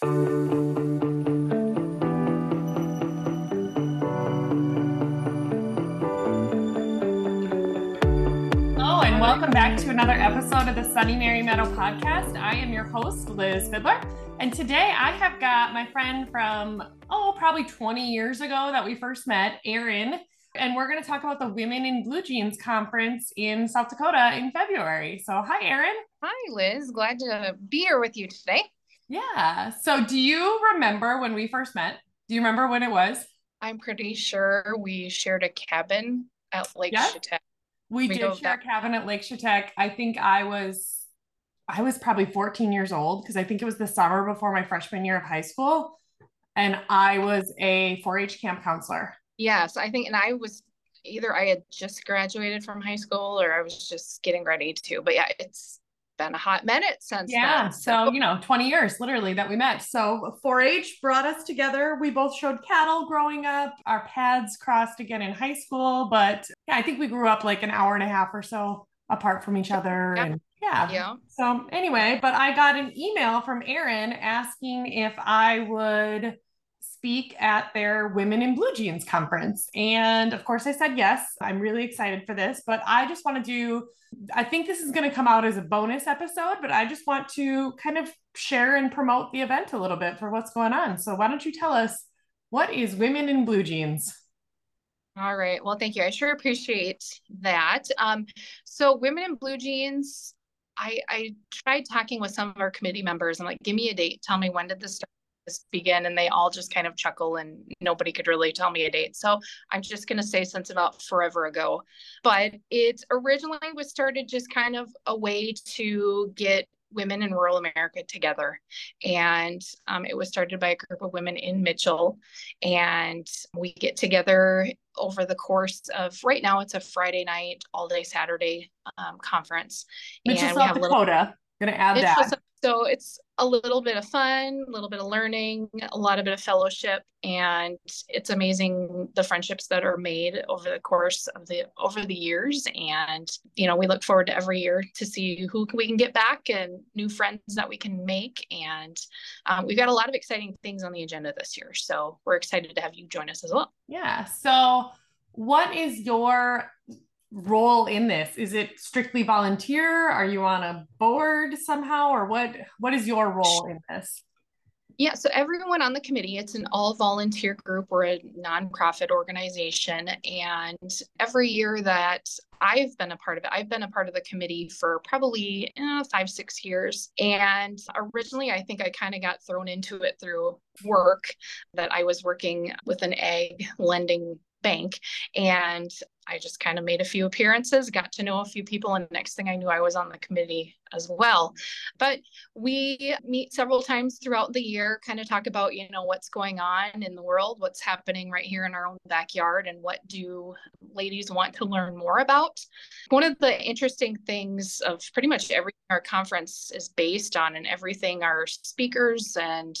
Hello, and welcome back to another episode of the Sunny Mary Meadow podcast. I am your host, Liz Fiedler. And today I have got my friend from, oh, probably 20 years ago that we first met, Erin. And we're going to talk about the Women in Blue Jeans conference in South Dakota in February. So, hi, Erin. Hi, Liz. Glad to be here with you today. Yeah. So, do you remember when we first met? Do you remember when it was? I'm pretty sure we shared a cabin at Lake Yeah. Chautauqua. We, We did share a cabin at Lake Chautauqua. I think I was, I was probably 14 years old because I think it was the summer before my freshman year of high school. And I was a 4 H camp counselor. Yes, I think, and I was either I had just graduated from high school or I was just getting ready to. But yeah, it's been a hot minute since Yeah. then. So, you know, 20 years literally that we met. So 4 H brought us together. We both showed cattle growing up. Our paths crossed again in high school. But yeah, I think we grew up like an hour and a half or so apart from each other. Yeah. And yeah. yeah. So anyway, but I got an email from Erin asking if I would speak at their Women in Blue Jeans conference. And of course I said yes. I'm really excited for this, but I just want to do I think this is going to come out as a bonus episode, but I just want to kind of share and promote the event a little bit for what's going on. So why don't you tell us what is Women in Blue Jeans? All right. Well, thank you. I sure appreciate that. Um, so Women in Blue Jeans, I I tried talking with some of our committee members. I'm like, give me a date. Tell me when did this start begin? And they all just kind of chuckle and nobody could really tell me a date. So I'm just gonna say since about forever ago. But it originally was started just kind of a way to get women in rural America together. And um, it was started by a group of women in Mitchell. And we get together over the course of right now, it's a Friday night, all day Saturday um, conference. Mitchell, And we South have a little- Dakota. Gonna add It's that. So it's a little bit of fun, a little bit of learning, a lot of bit of fellowship, and it's amazing the friendships that are made over the course of the over the years. And you know, we look forward to every year to see who we can get back and new friends that we can make. And um, we've got a lot of exciting things on the agenda this year, so we're excited to have you join us as well. Yeah. So, what is your role in this? Is it strictly volunteer? Are you on a board somehow, or what? What is your role in this? Yeah, so everyone on the committee, it's an all volunteer group. We're a nonprofit organization. And every year that I've been a part of it, I've been a part of the committee for probably eh, five, six years. And originally, I think I kind of got thrown into it through work that I was working with an ag lending bank. And I just kind of made a few appearances, got to know a few people, and next thing I knew, I was on the committee as well. But we meet several times throughout the year, kind of talk about, you know, what's going on in the world, what's happening right here in our own backyard, and what do ladies want to learn more about. One of the interesting things of pretty much every our conference is based on, and everything our speakers and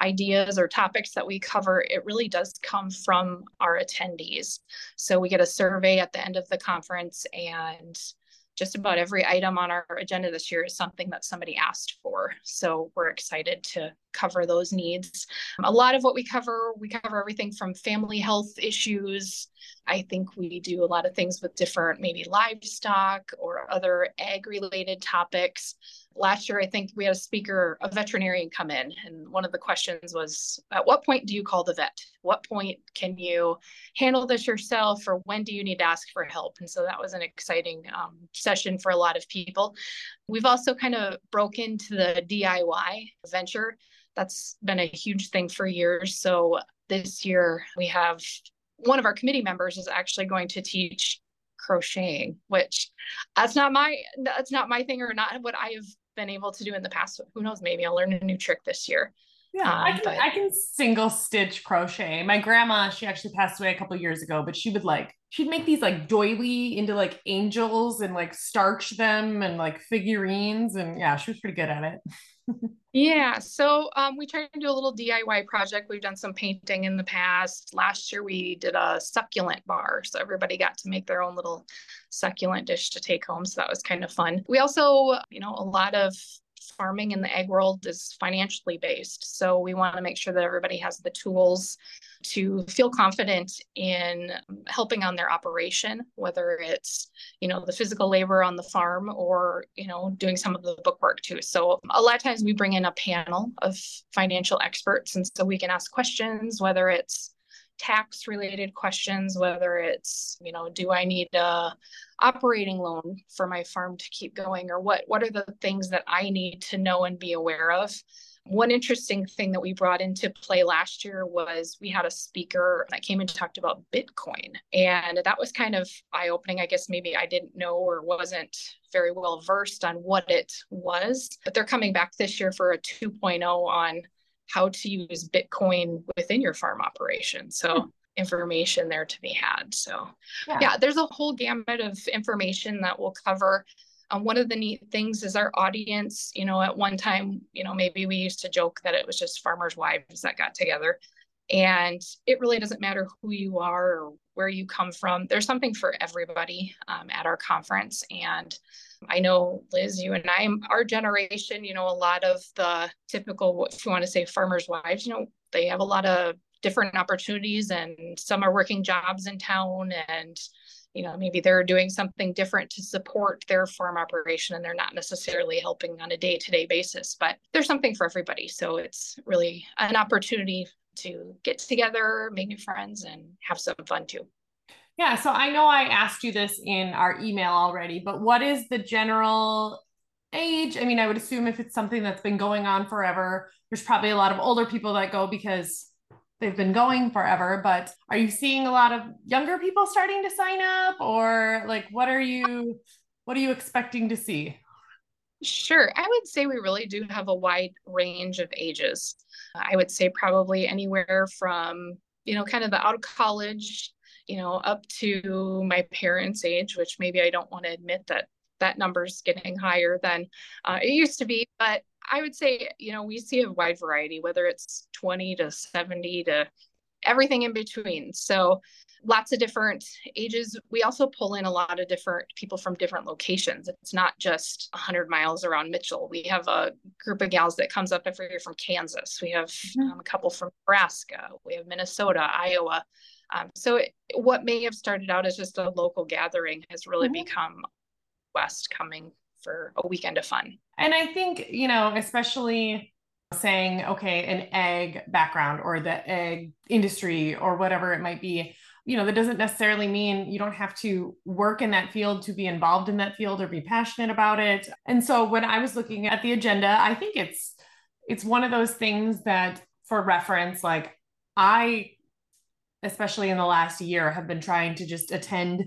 ideas or topics that we cover, it really does come from our attendees. So we get a survey at the end of the conference and just about every item on our agenda this year is something that somebody asked for. So we're excited to cover those needs. A lot of what we cover, we cover everything from family health issues. I think we do a lot of things with different, maybe livestock or other ag related topics. Last year, I think we had a speaker, a veterinarian come in, and one of the questions was At what point do you call the vet? What point can you handle this yourself, or when do you need to ask for help? And so that was an exciting um, session for a lot of people. We've also kind of broke into the DIY venture. That's been a huge thing for years. So this year, we have one of our committee members is actually going to teach crocheting which that's not my that's not my thing or not what i have been able to do in the past who knows maybe i'll learn a new trick this year Yeah, I Um, can but- I can single stitch crochet. My grandma, she actually passed away a couple years ago, but she would like she'd make these like doily into like angels and like starch them and like figurines and yeah, she was pretty good at it. Yeah, so um, we tried to do a little DIY project. We've done some painting in the past. Last year we did a succulent bar, so everybody got to make their own little succulent dish to take home. So that was kind of fun. We also, you know, a lot of farming in the ag world is financially based. So we want to make sure that everybody has the tools to feel confident in helping on their operation, whether it's, you know, the physical labor on the farm or, you know, doing some of the bookwork too. So a lot of times we bring in a panel of financial experts. And so we can ask questions, whether it's tax related questions, whether it's, you know, do I need a operating loan for my farm to keep going or what what are the things that I need to know and be aware of? One interesting thing that we brought into play last year was we had a speaker that came and talked about Bitcoin. And that was kind of eye opening. I guess maybe I didn't know or wasn't very well versed on what it was. But they're coming back this year for a 2.0 on how to use Bitcoin within your farm operation. So, hmm. information there to be had. So, yeah. yeah, there's a whole gamut of information that we'll cover. Um, one of the neat things is our audience, you know, at one time, you know, maybe we used to joke that it was just farmers' wives that got together. And it really doesn't matter who you are or where you come from. There's something for everybody um, at our conference. And I know, Liz, you and I, our generation, you know, a lot of the typical, if you want to say farmers' wives, you know, they have a lot of different opportunities and some are working jobs in town and you know maybe they're doing something different to support their farm operation and they're not necessarily helping on a day-to-day basis but there's something for everybody. So it's really an opportunity to get together make new friends and have some fun too yeah. So I know I asked you this in our email already, but what is the general age? I mean, I would assume if it's something that's been going on forever, there's probably a lot of older people that go because they've been going forever, but are you seeing a lot of younger people starting to sign up or like what are you what are you expecting to see? Sure. I would say we really do have a wide range of ages. I would say probably anywhere from, you know, kind of the out of college you know, up to my parents' age, which maybe I don't want to admit that that number's getting higher than uh, it used to be. But I would say, you know, we see a wide variety, whether it's 20 to 70 to everything in between. So lots of different ages. We also pull in a lot of different people from different locations. It's not just 100 miles around Mitchell. We have a group of gals that comes up every year from Kansas. We have mm-hmm. um, a couple from Nebraska. We have Minnesota, Iowa. Um, so it, what may have started out as just a local gathering has really mm-hmm. become West coming for a weekend of fun. And I think, you know, especially saying, okay, an egg background or the ag industry or whatever it might be, you know, that doesn't necessarily mean you don't have to work in that field to be involved in that field or be passionate about it. And so when I was looking at the agenda, I think it's it's one of those things that for reference, like I especially in the last year, have been trying to just attend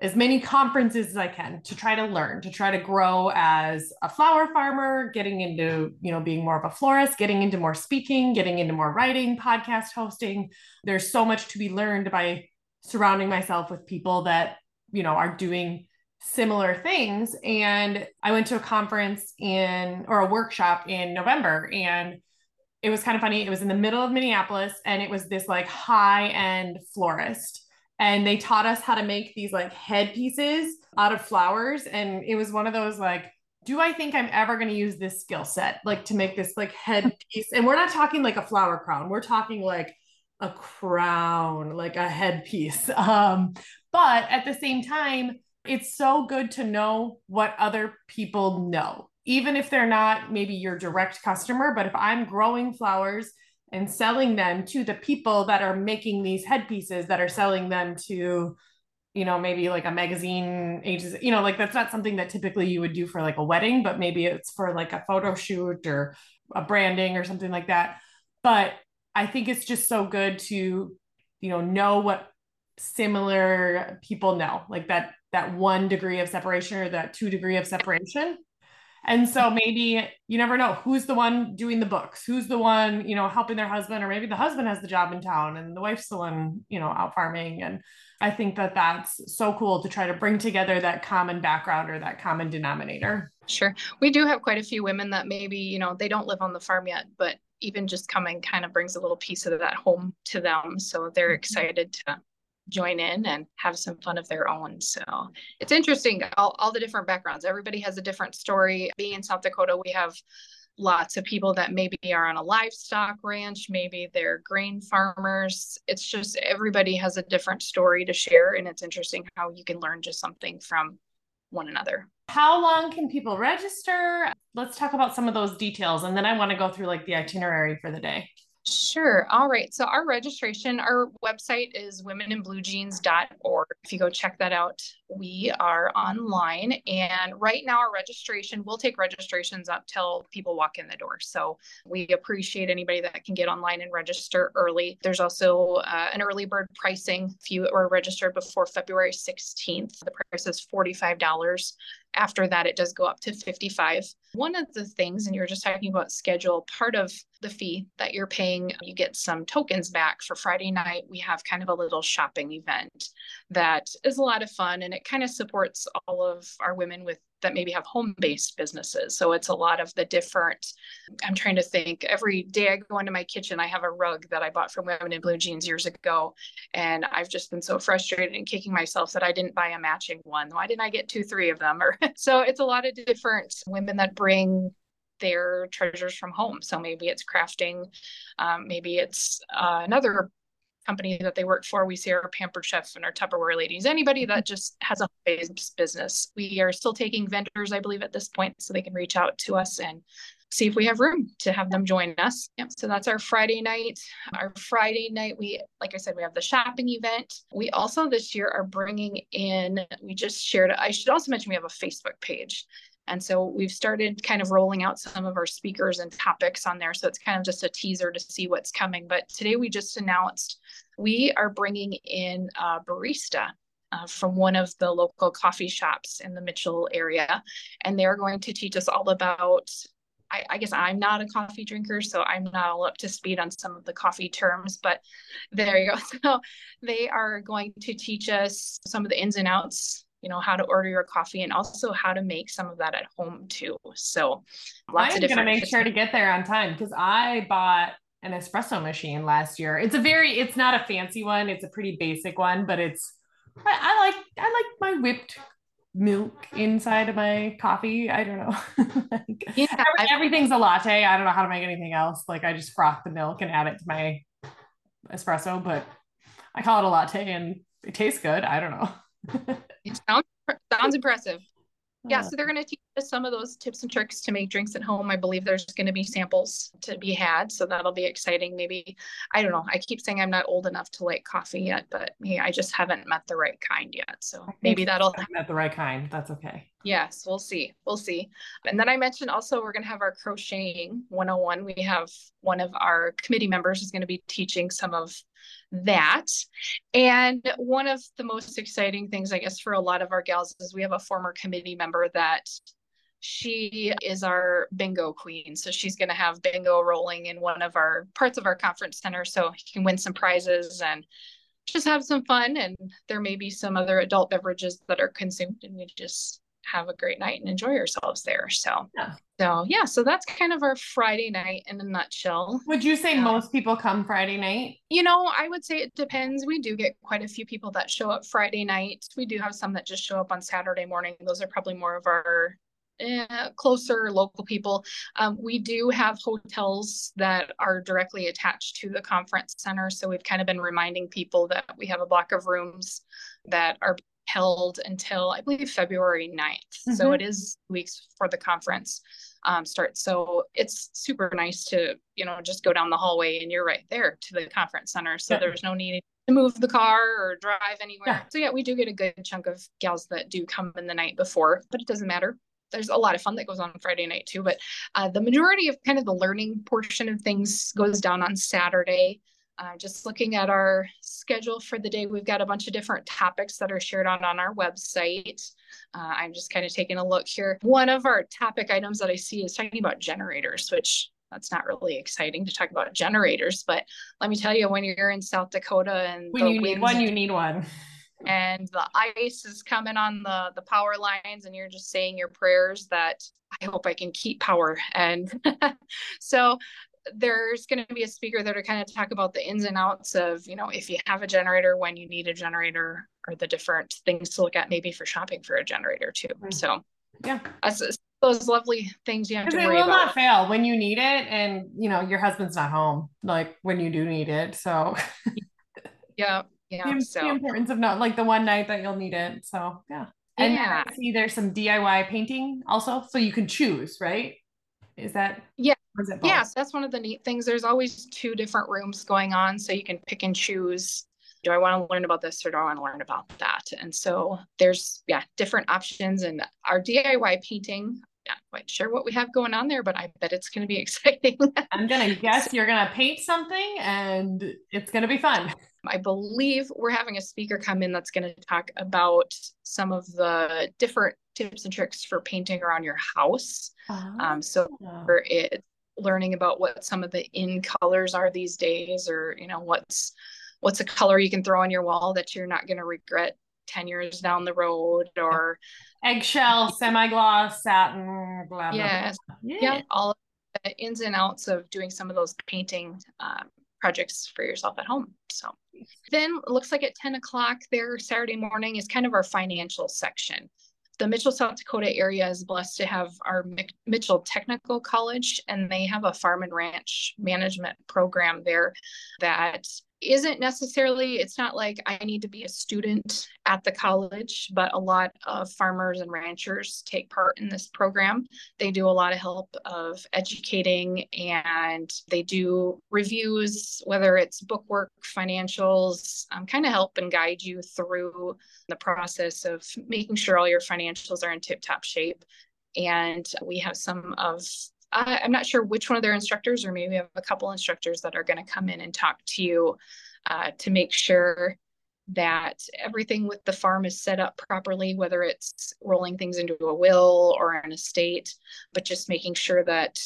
as many conferences as I can to try to learn, to try to grow as a flower farmer, getting into, you know, being more of a florist, getting into more speaking, getting into more writing, podcast hosting. There's so much to be learned by surrounding myself with people that, you know, are doing similar things. And I went to a conference in or a workshop in November and it was kind of funny. It was in the middle of Minneapolis and it was this like high end florist. And they taught us how to make these like headpieces out of flowers. And it was one of those like, do I think I'm ever going to use this skill set like to make this like headpiece? and we're not talking like a flower crown. We're talking like a crown, like a headpiece. Um, but at the same time, it's so good to know what other people know even if they're not maybe your direct customer, but if I'm growing flowers and selling them to the people that are making these headpieces that are selling them to you know maybe like a magazine ages you know like that's not something that typically you would do for like a wedding but maybe it's for like a photo shoot or a branding or something like that. But i think it's just so good to you know know what similar people know like that that one degree of separation or that two degree of separation and so maybe you never know who's the one doing the books, who's the one, you know, helping their husband, or maybe the husband has the job in town and the wife's the one, you know, out farming. And I think that that's so cool to try to bring together that common background or that common denominator. Sure. We do have quite a few women that maybe, you know, they don't live on the farm yet, but even just coming kind of brings a little piece of that home to them. So they're mm-hmm. excited to join in and have some fun of their own. So it's interesting, all, all the different backgrounds. Everybody has a different story. Being in South Dakota, we have lots of people that maybe are on a livestock ranch, maybe they're grain farmers. It's just everybody has a different story to share. And it's interesting how you can learn just something from one another. How long can people register? Let's talk about some of those details. And then I want to go through like the itinerary for the day. Sure. All right. So our registration, our website is womeninbluejeans.org. If you go check that out, we are online. And right now, our registration, we'll take registrations up till people walk in the door. So we appreciate anybody that can get online and register early. There's also uh, an early bird pricing. If you are registered before February 16th, the price is $45 after that it does go up to 55 one of the things and you're just talking about schedule part of the fee that you're paying you get some tokens back for friday night. We have kind of a little shopping event that is a lot of fun and it kind of supports all of our women with that maybe have home-based businesses. So it's a lot of the different. I'm trying to think. Every day I go into my kitchen, I have a rug that I bought from Women in Blue Jeans years ago, and I've just been so frustrated and kicking myself that I didn't buy a matching one. Why didn't I get two, three of them? Or so it's a lot of different women that bring their treasures from home. So maybe it's crafting, um, maybe it's uh, another company that they work for. We see our pampered chef and our Tupperware ladies, anybody that mm-hmm. just has a based business. We are still taking vendors, I believe, at this point, so they can reach out to us and see if we have room to have them join us. Yep. So that's our Friday night. Our Friday night, we, like I said, we have the shopping event. We also this year are bringing in, we just shared, I should also mention we have a Facebook page. And so we've started kind of rolling out some of our speakers and topics on there. So it's kind of just a teaser to see what's coming. But today we just announced we are bringing in a barista uh, from one of the local coffee shops in the Mitchell area. And they're going to teach us all about. I, I guess I'm not a coffee drinker, so I'm not all up to speed on some of the coffee terms, but there you go. So they are going to teach us some of the ins and outs you know how to order your coffee and also how to make some of that at home too so lots I'm of gonna make sure to get there on time because i bought an espresso machine last year it's a very it's not a fancy one it's a pretty basic one but it's I, I like I like my whipped milk inside of my coffee. I don't know. like, yeah, everything's a latte. I don't know how to make anything else. Like I just froth the milk and add it to my espresso, but I call it a latte and it tastes good. I don't know. Sounds sounds impressive. Yeah so they're going to teach some of those tips and tricks to make drinks at home. I believe there's going to be samples to be had so that'll be exciting. Maybe i don't know. I keep saying i'm not old enough to like coffee yet but hey i just haven't met the right kind yet. So maybe that'll met the right kind. That's okay. Yes we'll see. We'll see. And then i mentioned also we're going to have our crocheting 101 we have one of our committee members is going to be teaching some of that. And one of the most exciting things, I guess, for a lot of our gals is we have a former committee member that she is our bingo queen. So she's going to have bingo rolling in one of our parts of our conference center. So you can win some prizes and just have some fun. And there may be some other adult beverages that are consumed. And we just have a great night and enjoy ourselves there. So, yeah. so yeah, so that's kind of our Friday night in a nutshell. Would you say um, most people come Friday night? You know, I would say it depends. We do get quite a few people that show up Friday night. We do have some that just show up on Saturday morning. Those are probably more of our uh, closer local people. Um, we do have hotels that are directly attached to the conference center. So we've kind of been reminding people that we have a block of rooms that are held until I believe February 9th. Mm-hmm. So it is weeks before the conference um, starts. So it's super nice to, you know, just go down the hallway and you're right there to the conference center. So yeah. there's no need to move the car or drive anywhere. Yeah. So yeah, we do get a good chunk of gals that do come in the night before, but it doesn't matter. There's a lot of fun that goes on Friday night too, but uh, the majority of kind of the learning portion of things goes down on Saturday. Uh, just looking at our schedule for the day, we've got a bunch of different topics that are shared on, on our website. Uh, I'm just kind of taking a look here. One of our topic items that I see is talking about generators, which that's not really exciting to talk about generators, but let me tell you, when you're in South Dakota and when you need one, you need one. And the ice is coming on the the power lines, and you're just saying your prayers that I hope I can keep power. And so there's going to be a speaker that are kind of talk about the ins and outs of, you know, if you have a generator, when you need a generator, or the different things to look at maybe for shopping for a generator too. Mm-hmm. So yeah, those lovely things you have to worry about. It will about. not fail when you need it, and you know your husband's not home like when you do need it. So yeah, yeah. The, so the importance of not like the one night that you'll need it. So yeah. And yeah. I see there's some DIY painting also, so you can choose, right? Is that yeah? Yes, that's one of the neat things. There's always two different rooms going on, so you can pick and choose. Do I want to learn about this or do I want to learn about that? And so there's yeah different options. And our DIY painting, not quite sure what we have going on there, but I bet it's going to be exciting. I'm gonna guess you're gonna paint something, and it's gonna be fun. I believe we're having a speaker come in that's going to talk about some of the different tips and tricks for painting around your house. Oh. Um, so ah. it's learning about what some of the in colors are these days, or you know what's what's a color you can throw on your wall that you're not going to regret 10 years down the road or eggshell semi-gloss satin blah, blah, yes blah. Yeah. yeah all the ins and outs of doing some of those painting um, projects for yourself at home. So then looks like at 10 o'clock there Saturday morning is kind of our financial section. The Mitchell, South Dakota area is blessed to have our Mitchell Technical College, and they have a farm and ranch management program there that isn't necessarily it's not like i need to be a student at the college but a lot of farmers and ranchers take part in this program. They do a lot of help of educating and they do reviews whether it's bookwork financials um, kind of help and guide you through the process of making sure all your financials are in tip top shape. And we have some of uh, I'm not sure which one of their instructors, or maybe we have a couple instructors that are going to come in and talk to you uh, to make sure that everything with the farm is set up properly, whether it's rolling things into a will or an estate, but just making sure that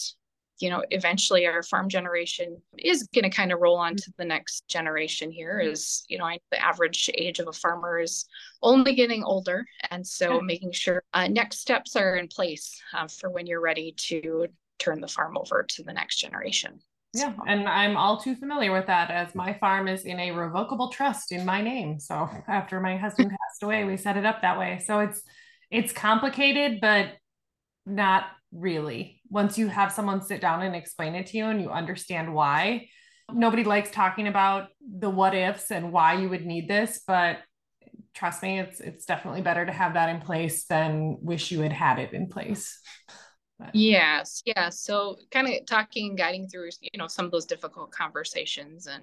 you know eventually our farm generation is going to kind of roll on to the next generation here is you know I, the average age of a farmer is only getting older and so making sure uh, next steps are in place uh, for when you're ready to turn the farm over to the next generation. Yeah, so. and I'm all too familiar with that as my farm is in a revocable trust in my name. So after my husband passed away, we set it up that way. So it's it's complicated, but not really. Once you have someone sit down and explain it to you and you understand why, nobody likes talking about the what ifs and why you would need this, but trust me, it's it's definitely better to have that in place than wish you had had it in place. But. Yes, yes. So kind of talking and guiding through, you know, some of those difficult conversations. And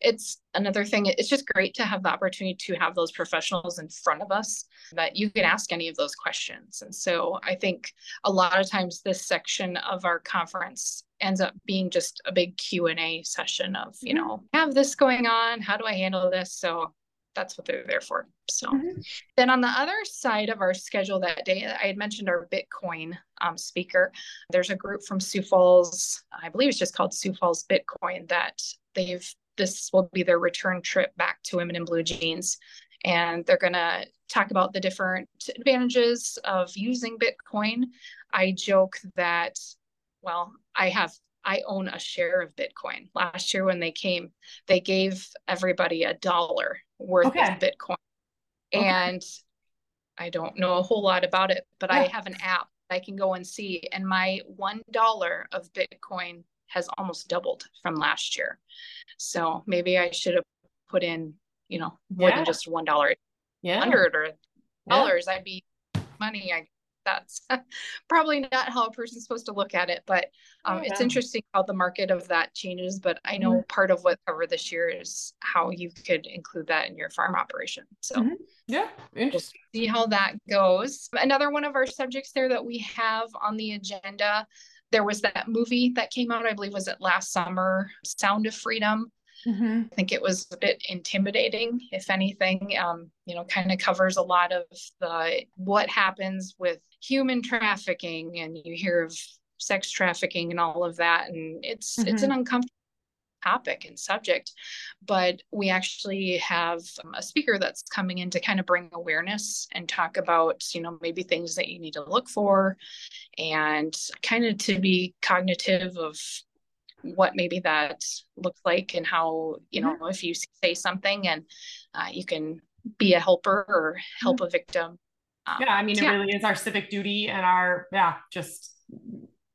it's another thing, it's just great to have the opportunity to have those professionals in front of us that you can ask any of those questions. And so I think a lot of times this section of our conference ends up being just a big Q&A session of, you mm-hmm. know, have this going on, how do I handle this? So that's what they're there for. So mm-hmm. then on the other side of our schedule that day, I had mentioned our Bitcoin um, speaker. There's a group from Sioux Falls, I believe it's just called Sioux Falls Bitcoin, that they've this will be their return trip back to Women in Blue Jeans. And they're going to talk about the different advantages of using Bitcoin. I joke that, well, I have I own a share of Bitcoin. Last year when they came, they gave everybody a dollar worth okay. of Bitcoin. Okay. And I don't know a whole lot about it, but yeah. I have an app I can go and see. And my $1 of Bitcoin has almost doubled from last year. So maybe I should have put in, you know, more yeah. than just $1. Yeah. 100 or dollars, yeah. I'd be money. I that's probably not how a person's supposed to look at it but um, yeah. it's interesting how the market of that changes but i know mm-hmm. part of what covered this year is how you could include that in your farm operation so mm-hmm. yeah interesting we'll see how that goes another one of our subjects there that we have on the agenda there was that movie that came out i believe was it last summer sound of freedom Mm-hmm. I think it was a bit intimidating, if anything. Um, you know, kind of covers a lot of the what happens with human trafficking, and you hear of sex trafficking and all of that, and it's mm-hmm. it's an uncomfortable topic and subject but we actually have um, a speaker that's coming in to kind of bring awareness and talk about you know maybe things that you need to look for and kind of to be cognitive of what maybe that looks like and how, you mm-hmm. know, if you say something and how, you know, mm-hmm. if you say something and uh, you can be a helper or help mm-hmm. a victim. Um, yeah, I mean, it yeah. really is our civic duty and our, yeah, just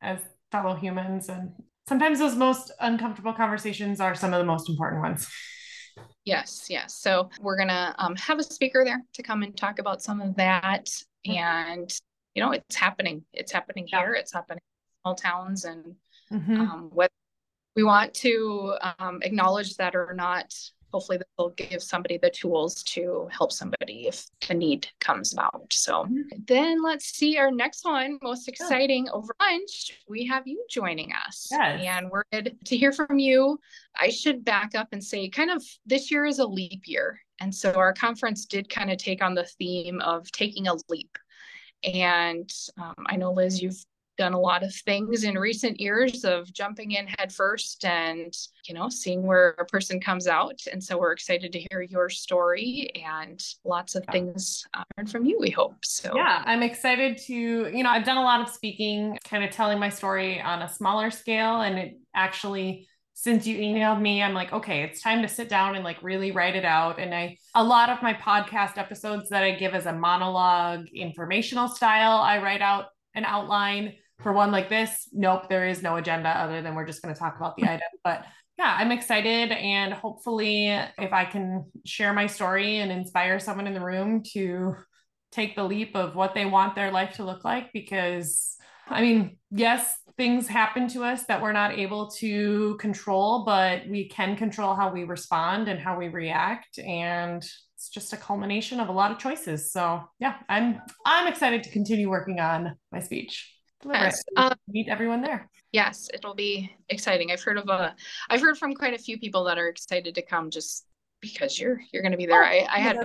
as fellow humans. And sometimes those most uncomfortable conversations are some of the most important ones. Yes, yes. So we're going to um, have a speaker there to come and talk about some of that. Mm-hmm. And, you know, it's happening. It's happening yeah. here. It's happening in small towns. And mm-hmm. um, what we want to um, acknowledge that or not hopefully this will give somebody the tools to help somebody if the need comes about. So then let's see our next one, most exciting yeah. over lunch. We have you joining us. Yes. And we're good to hear from you. I should back up and say kind of this year is a leap year. And so our conference did kind of take on the theme of taking a leap. And um, I know, Liz, you've done a lot of things in recent years of jumping in headfirst and you know seeing where a person comes out. And so we're excited to hear your story and lots of things uh, learned from you we hope so. Yeah i'm excited to you know i've done a lot of speaking kind of telling my story on a smaller scale. And it actually since you emailed me i'm like okay it's time to sit down and like really write it out. And i a lot of my podcast episodes that i give as a monologue informational style i write out an outline for one like this, nope, there is no agenda other than we're just going to talk about the item. But yeah, I'm excited. And hopefully, if I can share my story and inspire someone in the room to take the leap of what they want their life to look like, because I mean, yes, things happen to us that we're not able to control, but we can control how we respond and how we react. And it's just a culmination of a lot of choices. So yeah, I'm I'm excited to continue working on my speech. Yes. Um, meet everyone there. Yes, it'll be exciting. I've heard of a, I've heard from quite a few people that are excited to come just because you're you're going to be there. Oh, I, I had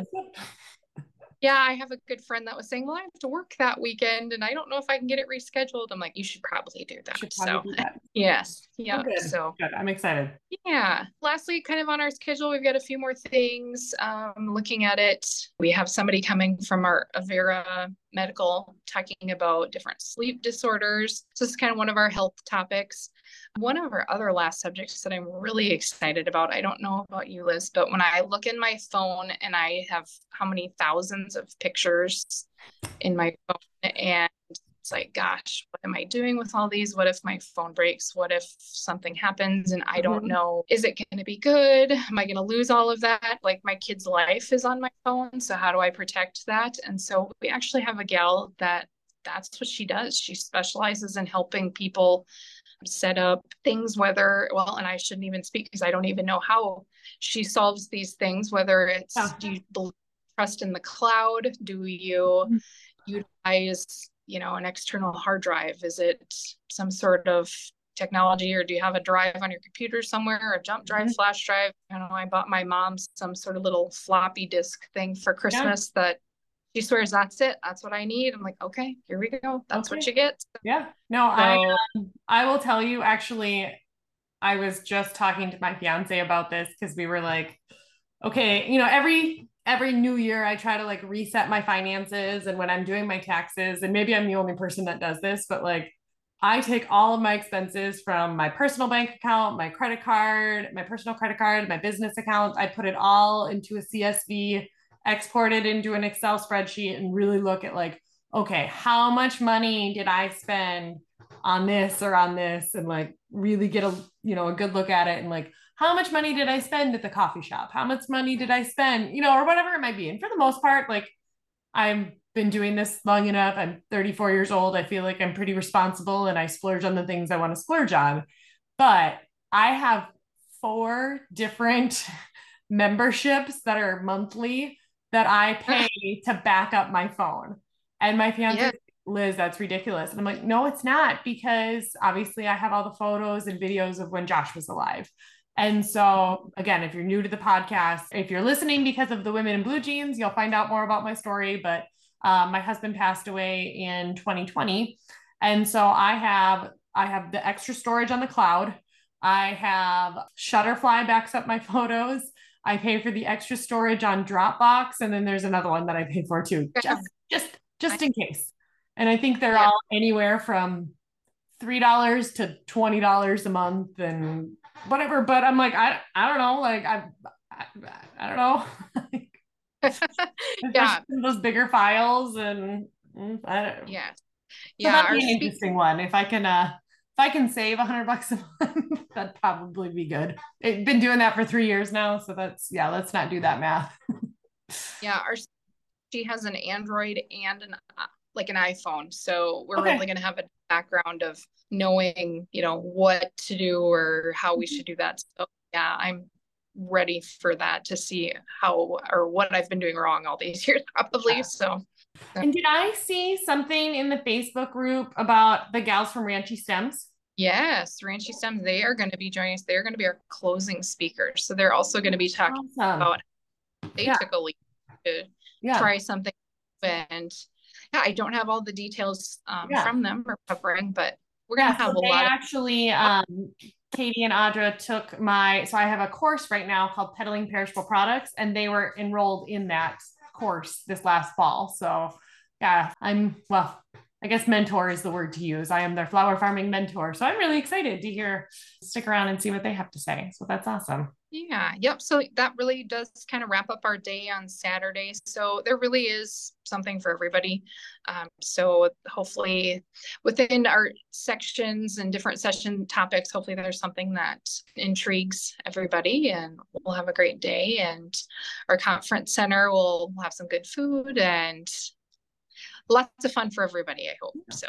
yeah, I have a good friend that was saying, well, I have to work that weekend and I don't know if I can get it rescheduled. I'm like, you should probably do that. Probably so, do that. yes. Yeah. Good. So, good. I'm excited. Yeah. Lastly, kind of on our schedule, we've got a few more things. Um, looking at it, we have somebody coming from our Avera medical talking about different sleep disorders. So, this is kind of one of our health topics. One of our other last subjects that I'm really excited about, I don't know about you, Liz, but when I look in my phone and I have how many thousands of pictures in my phone, and it's like, gosh, what am I doing with all these? What if my phone breaks? What if something happens and I don't mm-hmm. know? Is it going to be good? Am I going to lose all of that? Like my kid's life is on my phone. So, how do I protect that? And so, we actually have a gal that that's what she does. She specializes in helping people set up things, whether, well, and I shouldn't even speak because I don't even know how she solves these things, whether it's yeah. do you trust in the cloud? Do you mm-hmm. utilize, you know, an external hard drive? Is it some sort of technology or do you have a drive on your computer somewhere a jump drive mm-hmm. flash drive you know i bought my mom some sort of little floppy disk thing for christmas yeah. that she swears that's it that's what i need i'm like okay here we go that's okay. what you get yeah no so, i um, i will tell you actually i was just talking to my fiance about this because we were like okay you know every every new year i try to like reset my finances and when i'm doing my taxes and maybe i'm the only person that does this but like I take all of my expenses from my personal bank account, my credit card, my personal credit card, my business account. I put it all into a CSV export it into an Excel spreadsheet and really look at like, okay, how much money did I spend on this or on this and like really get a, you know, a good look at it and like, how much money did I spend at the coffee shop? How much money did I spend, you know, or whatever it might be. And for the most part, like I've been doing this long enough. I'm 34 years old. I feel like I'm pretty responsible and I splurge on the things I want to splurge on. But I have four different memberships that are monthly that I pay to back up my phone. And my fiance, yeah. Liz, that's ridiculous. And I'm like, no, it's not because obviously I have all the photos and videos of when Josh was alive. And so, again, if you're new to the podcast, if you're listening because of the women in blue jeans, you'll find out more about my story. But um, my husband passed away in 2020, and so I have I have the extra storage on the cloud. I have Shutterfly backs up my photos. I pay for the extra storage on Dropbox, and then there's another one that I pay for too, just just just in case. And I think they're yeah. all anywhere from three dollars to twenty dollars a month and whatever. But I'm like, I I don't know, like I I, I don't know. yeah, those bigger files and mm, I, yeah, yeah. So that'd be an interesting one. If I can uh if I can save a hundred bucks a month, that'd probably be good. I've been doing that for three years now, so that's yeah. Let's not do that math. yeah, our she has an Android and an like an iPhone, so we're okay. really going to have a background of knowing, you know, what to do or how we should do that. So yeah, I'm ready for that to see how or what I've been doing wrong all these years, probably. So. And did I see something in the Facebook group about the gals from Ranchy Stems? Yes, Ranchy Stems. They are going to be joining us. They're going to be our closing speakers. So they're also going to be talking awesome. about they yeah. took a leap to yeah. try something and yeah, I don't have all the details um, yeah. from them or covering, but we're gonna have so a lot. They actually, um, Katie and Audra took my so I have a course right now called Peddling Perishable Products, and they were enrolled in that course this last fall. So yeah, I'm well. I guess mentor is the word to use. I am their flower farming mentor. So I'm really excited to hear, stick around and see what they have to say. So that's awesome. Yeah, yep. So that really does kind of wrap up our day on Saturday. So there really is something for everybody. Um, so hopefully within our sections and different session topics, hopefully there's something that intrigues everybody and we'll have a great day. And our conference center will have some good food and lots of fun for everybody, I hope. So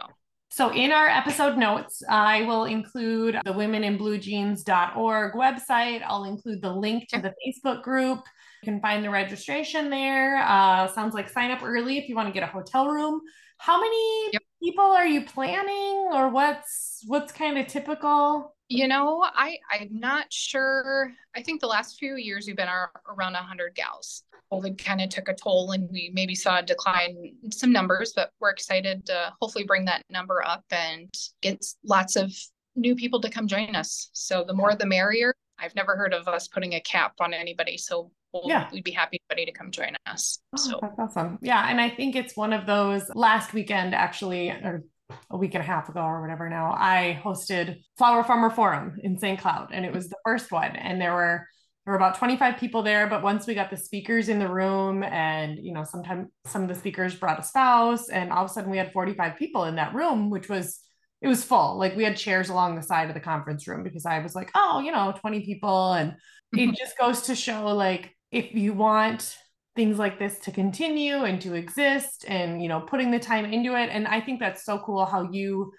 so, in our episode notes, I will include the womeninbluejeans.org website. I'll include the link to the Facebook group. You can find the registration there. Uh, sounds like sign up early if you want to get a hotel room. How many yep. people are you planning, or what's what's kind of typical? You know, I I'm not sure. I think the last few years we've been around 100 gals. COVID kind of took a toll and we maybe saw a decline in some numbers, but we're excited to hopefully bring that number up and get lots of new people to come join us. So the more the merrier. I've never heard of us putting a cap on anybody. So we'll, yeah. we'd be happy anybody to come join us. Oh, so that's awesome. Yeah. And I think it's one of those last weekend actually, or a week and a half ago or whatever now, I hosted Flower Farmer Forum in St. Cloud and it was the first one. And there were there were about 25 people there but once we got the speakers in the room and you know sometimes some of the speakers brought a spouse and all of a sudden we had 45 people in that room which was it was full like we had chairs along the side of the conference room because i was like oh you know 20 people and it just goes to show like if you want things like this to continue and to exist and you know putting the time into it. And i think that's so cool how you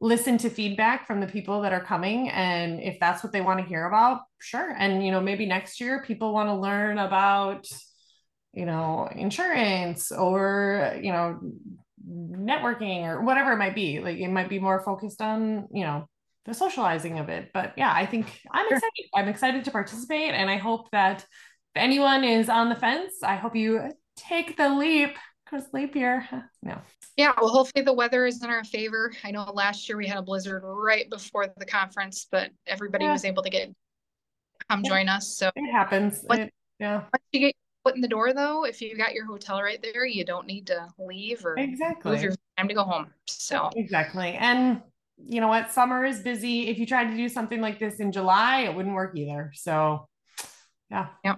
listen to feedback from the people that are coming. And if that's what they want to hear about sure. And you know maybe next year people want to learn about you know insurance or you know networking or whatever it might be. Like it might be more focused on you know the socializing of it. But yeah i think i'm sure. excited. I'm excited to participate. And i hope that if anyone is on the fence i hope you take the leap because leap year no yeah, well, hopefully the weather is in our favor. I know last year we had a blizzard right before the conference, but everybody yeah. was able to get come join us. So it happens. it, yeah. Once you get put in the door, though, if you got your hotel right there, you don't need to leave or exactly move your time to go home. So exactly, and you know what? Summer is busy. If you tried to do something like this in July, it wouldn't work either. So yeah. yeah.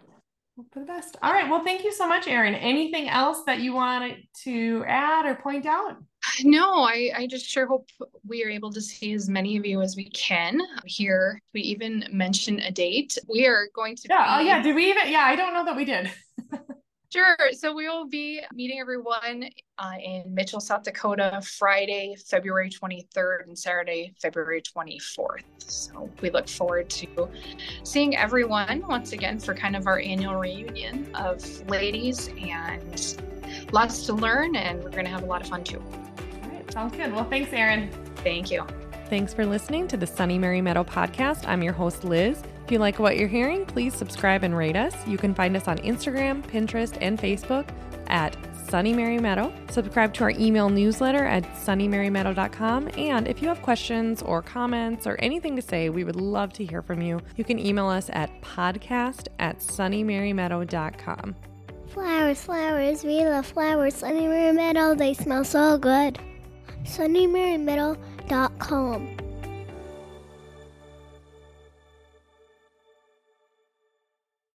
Yeah for the best. All right. Well, thank you so much, Erin. Anything else that you wanted to add or point out? No, I, I just sure hope we are able to see as many of you as we can here. We even mentioned a date. We are going to. Yeah. Be... Oh, yeah. Did we even? Yeah. I don't know that we did. Sure. So we will be meeting everyone uh, in Mitchell, South Dakota, Friday, February 23rd, and Saturday, February 24th. So we look forward to seeing everyone once again for kind of our annual reunion of ladies and lots to learn, and we're going to have a lot of fun too. All right. Sounds good. Well, thanks, Erin. Thank you. Thanks for listening to the Sunny Mary Meadow podcast. I'm your host, Liz. If you like what you're hearing, please subscribe and rate us. You can find us on Instagram, Pinterest, and Facebook at Sunny Mary Meadow. Subscribe to our email newsletter at sunnymarymeadow.com. And if you have questions or comments or anything to say, we would love to hear from you. You can email us at podcast at sunnymarymeadow.com. Flowers, flowers, we love flowers. Sunny Mary Meadow, they smell so good. Sunny Mary Meadow blogspot.com.